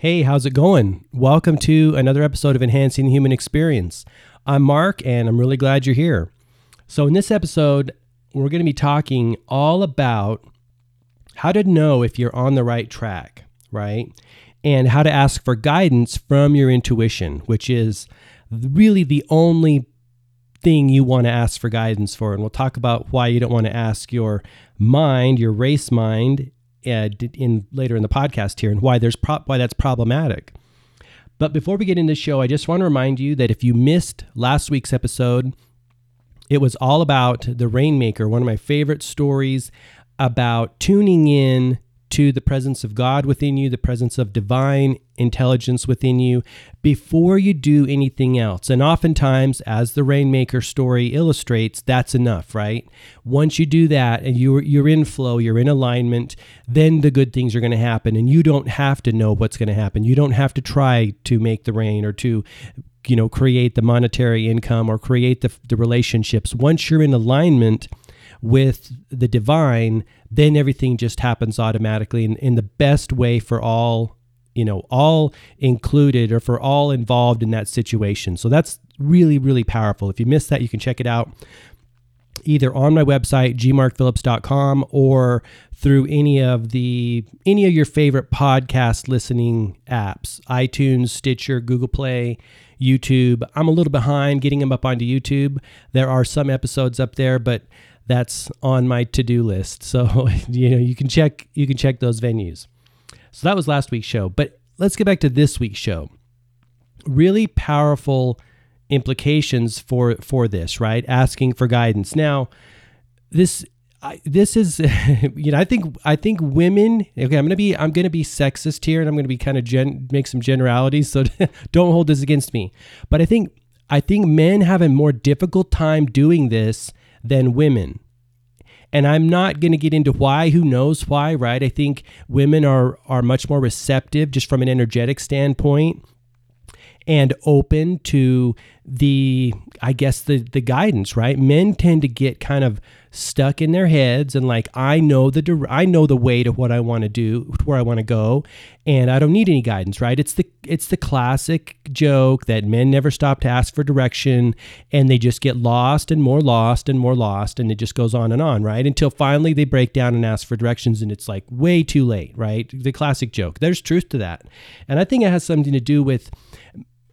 Hey, how's it going? Welcome to another episode of Enhancing the Human Experience. I'm Mark, and I'm really glad you're here. So, in this episode, we're going to be talking all about how to know if you're on the right track, right? And how to ask for guidance from your intuition, which is really the only thing you want to ask for guidance for. And we'll talk about why you don't want to ask your mind, your race mind, uh, in later in the podcast here and why there's pro- why that's problematic. But before we get into the show, I just want to remind you that if you missed last week's episode, it was all about the Rainmaker, one of my favorite stories about tuning in to the presence of God within you, the presence of divine intelligence within you before you do anything else. And oftentimes, as the Rainmaker story illustrates, that's enough, right? Once you do that and you're you're in flow, you're in alignment, then the good things are going to happen and you don't have to know what's going to happen. You don't have to try to make the rain or to you know create the monetary income or create the, the relationships. Once you're in alignment, with the divine, then everything just happens automatically And, in the best way for all, you know, all included or for all involved in that situation. So that's really, really powerful. If you missed that, you can check it out either on my website gmarkphillips.com or through any of the any of your favorite podcast listening apps itunes stitcher google play youtube i'm a little behind getting them up onto youtube there are some episodes up there but that's on my to-do list. So, you know, you can check you can check those venues. So that was last week's show, but let's get back to this week's show. Really powerful implications for for this, right? Asking for guidance. Now, this I, this is you know I think I think women okay I'm gonna be I'm gonna be sexist here and I'm gonna be kind of gen, make some generalities so don't hold this against me but I think I think men have a more difficult time doing this than women. And I'm not going to get into why, who knows why, right? I think women are are much more receptive just from an energetic standpoint and open to the I guess the the guidance, right? Men tend to get kind of stuck in their heads and like I know the I know the way to what I want to do, where I want to go, and I don't need any guidance, right? It's the it's the classic joke that men never stop to ask for direction and they just get lost and more lost and more lost and it just goes on and on, right? Until finally they break down and ask for directions and it's like way too late, right? The classic joke. There's truth to that. And I think it has something to do with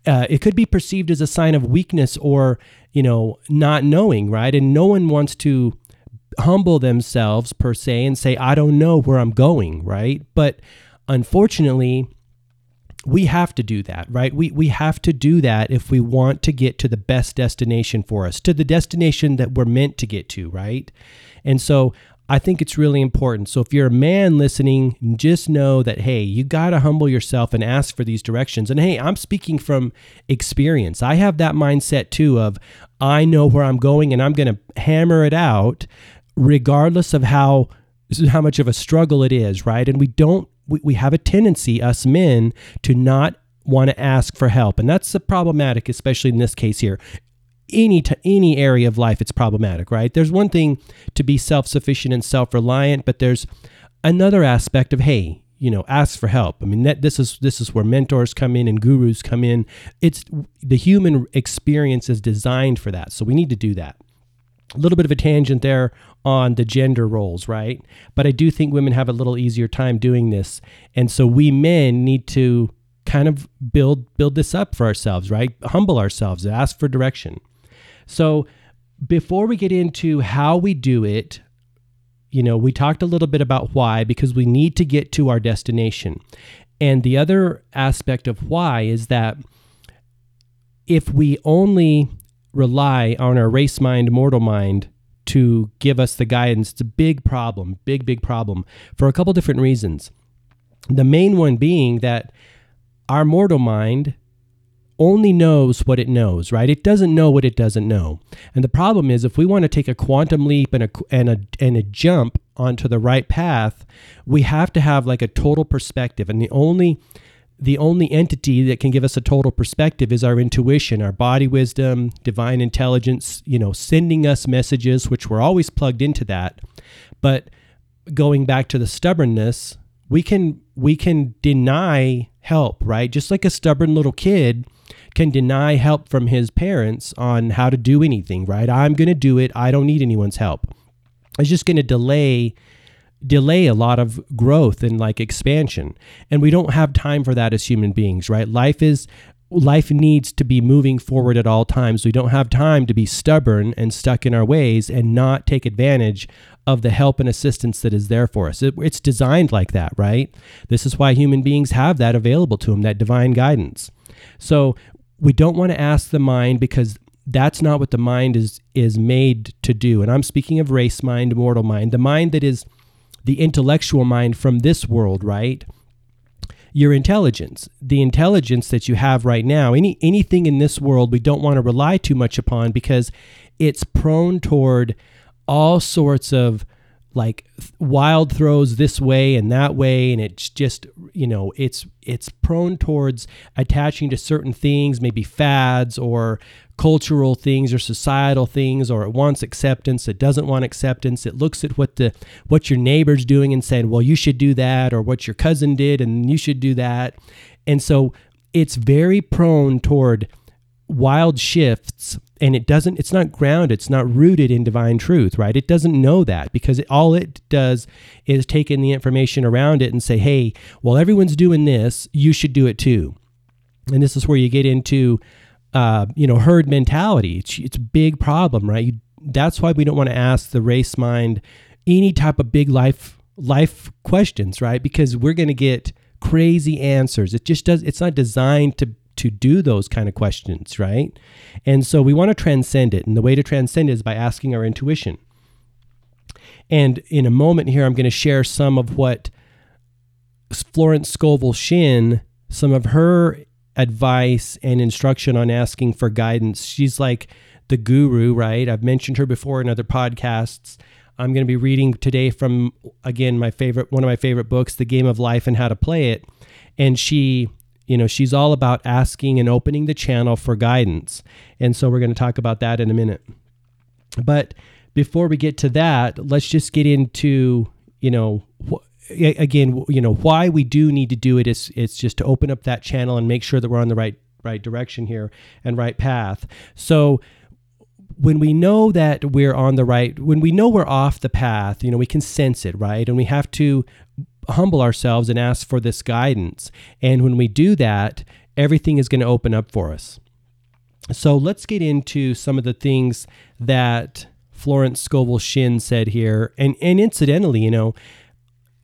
uh, it could be perceived as a sign of weakness or you know not knowing right and no one wants to humble themselves per se and say i don't know where i'm going right but unfortunately we have to do that right we we have to do that if we want to get to the best destination for us to the destination that we're meant to get to right and so I think it's really important. So if you're a man listening, just know that, hey, you got to humble yourself and ask for these directions. And hey, I'm speaking from experience. I have that mindset too of I know where I'm going and I'm going to hammer it out regardless of how how much of a struggle it is, right? And we don't we, we have a tendency us men to not want to ask for help. And that's problematic especially in this case here. Any to any area of life it's problematic right? There's one thing to be self-sufficient and self-reliant but there's another aspect of hey you know ask for help. I mean that, this is this is where mentors come in and gurus come in. It's the human experience is designed for that so we need to do that a little bit of a tangent there on the gender roles right? But i do think women have a little easier time doing this. And so we men need to kind of build build this up for ourselves right? Humble ourselves ask for direction. So before we get into how we do it, you know, we talked a little bit about why because we need to get to our destination. And the other aspect of why is that if we only rely on our race mind, mortal mind to give us the guidance, it's a big problem, big, big problem for a couple different reasons. The main one being that our mortal mind only knows what it knows, right? It doesn't know what it doesn't know. And the problem is if we want to take a quantum leap and a and a and a jump onto the right path, we have to have like a total perspective. And the only the only entity that can give us a total perspective is our intuition, our body wisdom, divine intelligence, you know, sending us messages which we're always plugged into that. But going back to the stubbornness, we can we can deny help, right? Just like a stubborn little kid can deny help from his parents on how to do anything, right? I'm going to do it. I don't need anyone's help. It's just going to delay delay a lot of growth and like expansion. And we don't have time for that as human beings, right? Life is life needs to be moving forward at all times. We don't have time to be stubborn and stuck in our ways and not take advantage of the help and assistance that is there for us. It, it's designed like that, right? This is why human beings have that available to them, that divine guidance. So we don't want to ask the mind because that's not what the mind is is made to do. And I'm speaking of race mind, mortal mind, the mind that is the intellectual mind from this world, right? Your intelligence, the intelligence that you have right now, any anything in this world we don't want to rely too much upon because it's prone toward all sorts of like wild throws this way and that way and it's just you know it's it's prone towards attaching to certain things maybe fads or cultural things or societal things or it wants acceptance it doesn't want acceptance it looks at what the what your neighbor's doing and saying well you should do that or what your cousin did and you should do that. And so it's very prone toward wild shifts and it doesn't it's not grounded it's not rooted in divine truth right? It doesn't know that because it, all it does is take in the information around it and say hey well everyone's doing this you should do it too. And this is where you get into uh, you know herd mentality. It's, it's a big problem right? You, that's why we don't want to ask the race mind any type of big life life questions right? Because we're going to get crazy answers. It just does it's not designed to to do those kind of questions, right? And so we want to transcend it. And the way to transcend it is by asking our intuition. And in a moment here, I'm going to share some of what Florence Scovel Shinn, some of her advice and instruction on asking for guidance. She's like the guru, right? I've mentioned her before in other podcasts. I'm going to be reading today from again my favorite one of my favorite books, The Game of Life and How to Play It. And she you know, she's all about asking and opening the channel for guidance. And so we're going to talk about that in a minute. But before we get to that, let's just get into, you know, wh- again, you know, why we do need to do it is it's just to open up that channel and make sure that we're on the right right direction here and right path. So when we know that we're on the right, when we know we're off the path, you know, we can sense it, right? And we have to humble ourselves and ask for this guidance. And when we do that, everything is going to open up for us. So let's get into some of the things that Florence Scovel Shinn said here. And, and incidentally, you know,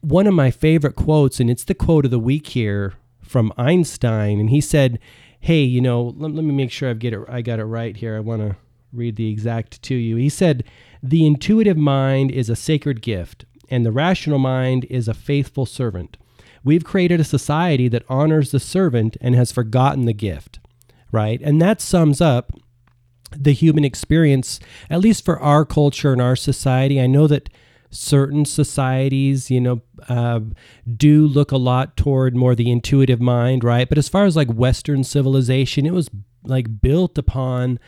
one of my favorite quotes, and it's the quote of the week here from Einstein. And he said, Hey, you know, let, let me make sure I've get it, I got it right here. I want to read the exact to you. He said, The intuitive mind is a sacred gift and the rational mind is a faithful servant. We've created a society that honors the servant and has forgotten the gift, right? And that sums up the human experience, at least for our culture and our society. I know that certain societies, you know, uh, do look a lot toward more the intuitive mind, right? But as far as like Western civilization, it was like built upon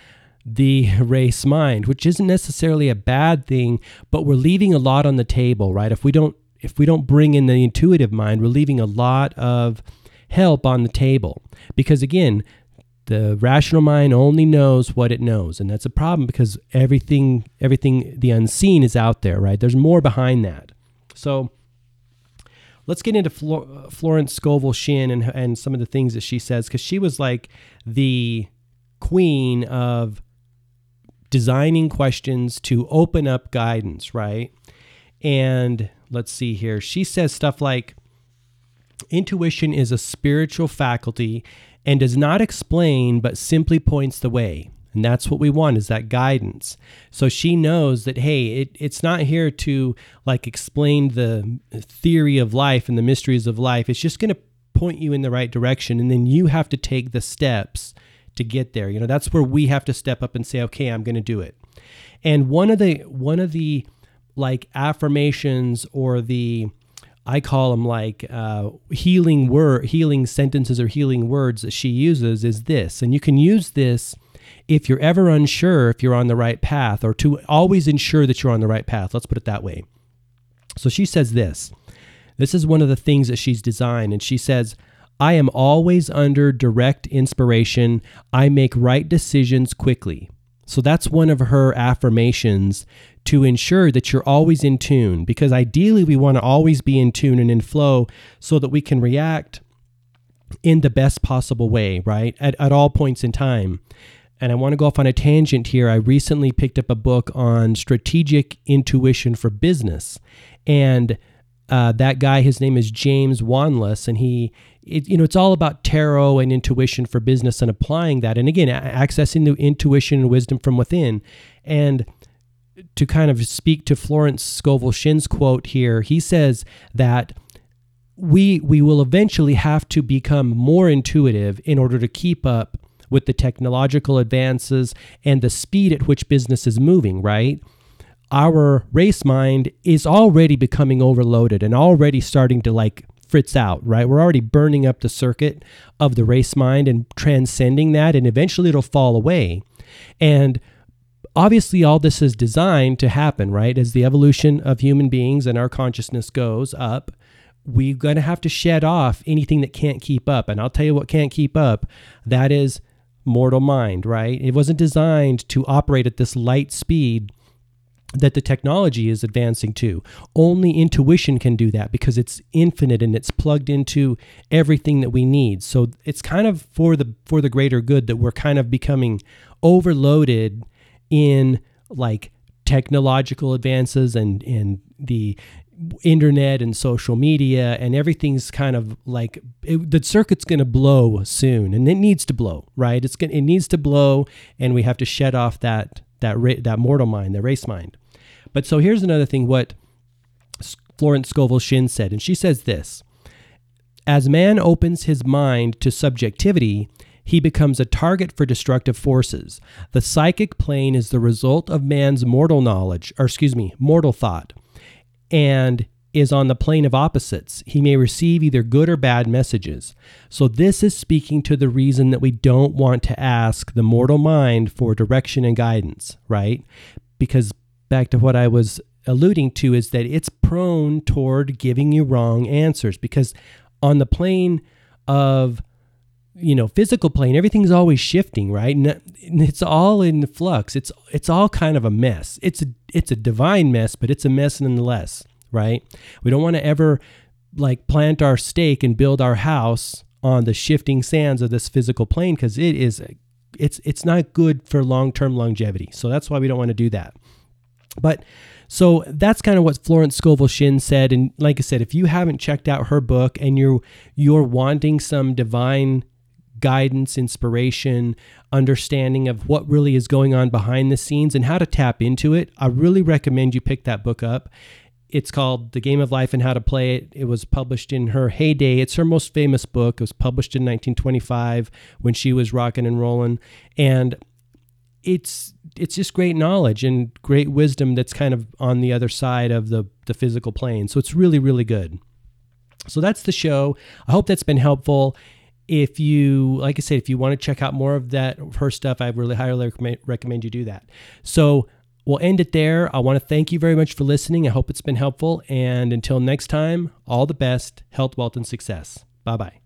the race mind, which isn't necessarily a bad thing, but we're leaving a lot on the table, right? If we don't if we don't bring in the intuitive mind, we're leaving a lot of help on the table. Because again, the rational mind only knows what it knows, and that's a problem because everything everything the unseen is out there, right? There's more behind that. So let's get into Flor- Florence Scovel Shinn and and some of the things that she says because she was like the queen of designing questions to open up guidance, right? And let's see here. She says stuff like intuition is a spiritual faculty and does not explain but simply points the way. And that's what we want is that guidance. So she knows that, hey, it, it's not here to like explain the theory of life and the mysteries of life. It's just going to point you in the right direction. And then you have to take the steps to get there. You know, that's where we have to step up and say, okay, I'm going to do it. And one of the one of the like affirmations or the I call them like uh, healing word, healing sentences or healing words that she uses is this, and you can use this if you're ever unsure if you're on the right path, or to always ensure that you're on the right path. Let's put it that way. So she says this. This is one of the things that she's designed, and she says, I am always under direct inspiration. I make right decisions quickly. So that's one of her affirmations to ensure that you're always in tune because ideally we want to always be in tune and in flow so that we can react in the best possible way, right? At, at all points in time. And I want to go off on a tangent here. I recently picked up a book on strategic intuition for business. And uh, that guy, his name is James Wanless, and he, it, you know, it's all about tarot and intuition for business and applying that. And again, accessing the intuition and wisdom from within. And to kind of speak to Florence Scovel Shinn's quote here, he says that we we will eventually have to become more intuitive in order to keep up with the technological advances and the speed at which business is moving, right? Our race mind is already becoming overloaded and already starting to like fritz out, right? We're already burning up the circuit of the race mind and transcending that, and eventually it'll fall away. And obviously, all this is designed to happen, right? As the evolution of human beings and our consciousness goes up, we're going to have to shed off anything that can't keep up. And I'll tell you what can't keep up that is mortal mind, right? It wasn't designed to operate at this light speed that the technology is advancing to. Only intuition can do that because it's infinite and it's plugged into everything that we need. So it's kind of for the for the greater good that we're kind of becoming overloaded in like technological advances and and the internet and social media and everything's kind of like it, the circuit's going to blow soon and it needs to blow right it's going it needs to blow and we have to shed off that that ra- that mortal mind the race mind but so here's another thing what Florence Scovel Shinn said and she says this as man opens his mind to subjectivity he becomes a target for destructive forces. The psychic plane is the result of man's mortal knowledge, or excuse me, mortal thought and is on the plane of opposites. He may receive either good or bad messages. So, this is speaking to the reason that we don't want to ask the mortal mind for direction and guidance, right? Because back to what I was alluding to is that it's prone toward giving you wrong answers because on the plane of you know physical plane everything's always shifting right and it's all in flux it's it's all kind of a mess it's a it's a divine mess but it's a mess nonetheless right we don't want to ever like plant our stake and build our house on the shifting sands of this physical plane because it is it's it's not good for long-term longevity so that's why we don't want to do that but so that's kind of what Florence Scovel Shinn said. And like I said, if you haven't checked out her book and you're you're wanting some divine guidance, inspiration, understanding of what really is going on behind the scenes and how to tap into it, I really recommend you pick that book up. It's called The Game of Life and How to Play It. It was published in her heyday. It's her most famous book. It was published in 1925 when she was rocking and rolling. And it's it's just great knowledge and great wisdom that's kind of on the other side of the the physical plane. So it's really really good. So that's the show. I hope that's been helpful if you like i said if you want to check out more of that her stuff i really highly recommend you do that so we'll end it there. I want to thank you very much for listening. I hope it's been helpful. And until next time all the best health wealth and success. Bye bye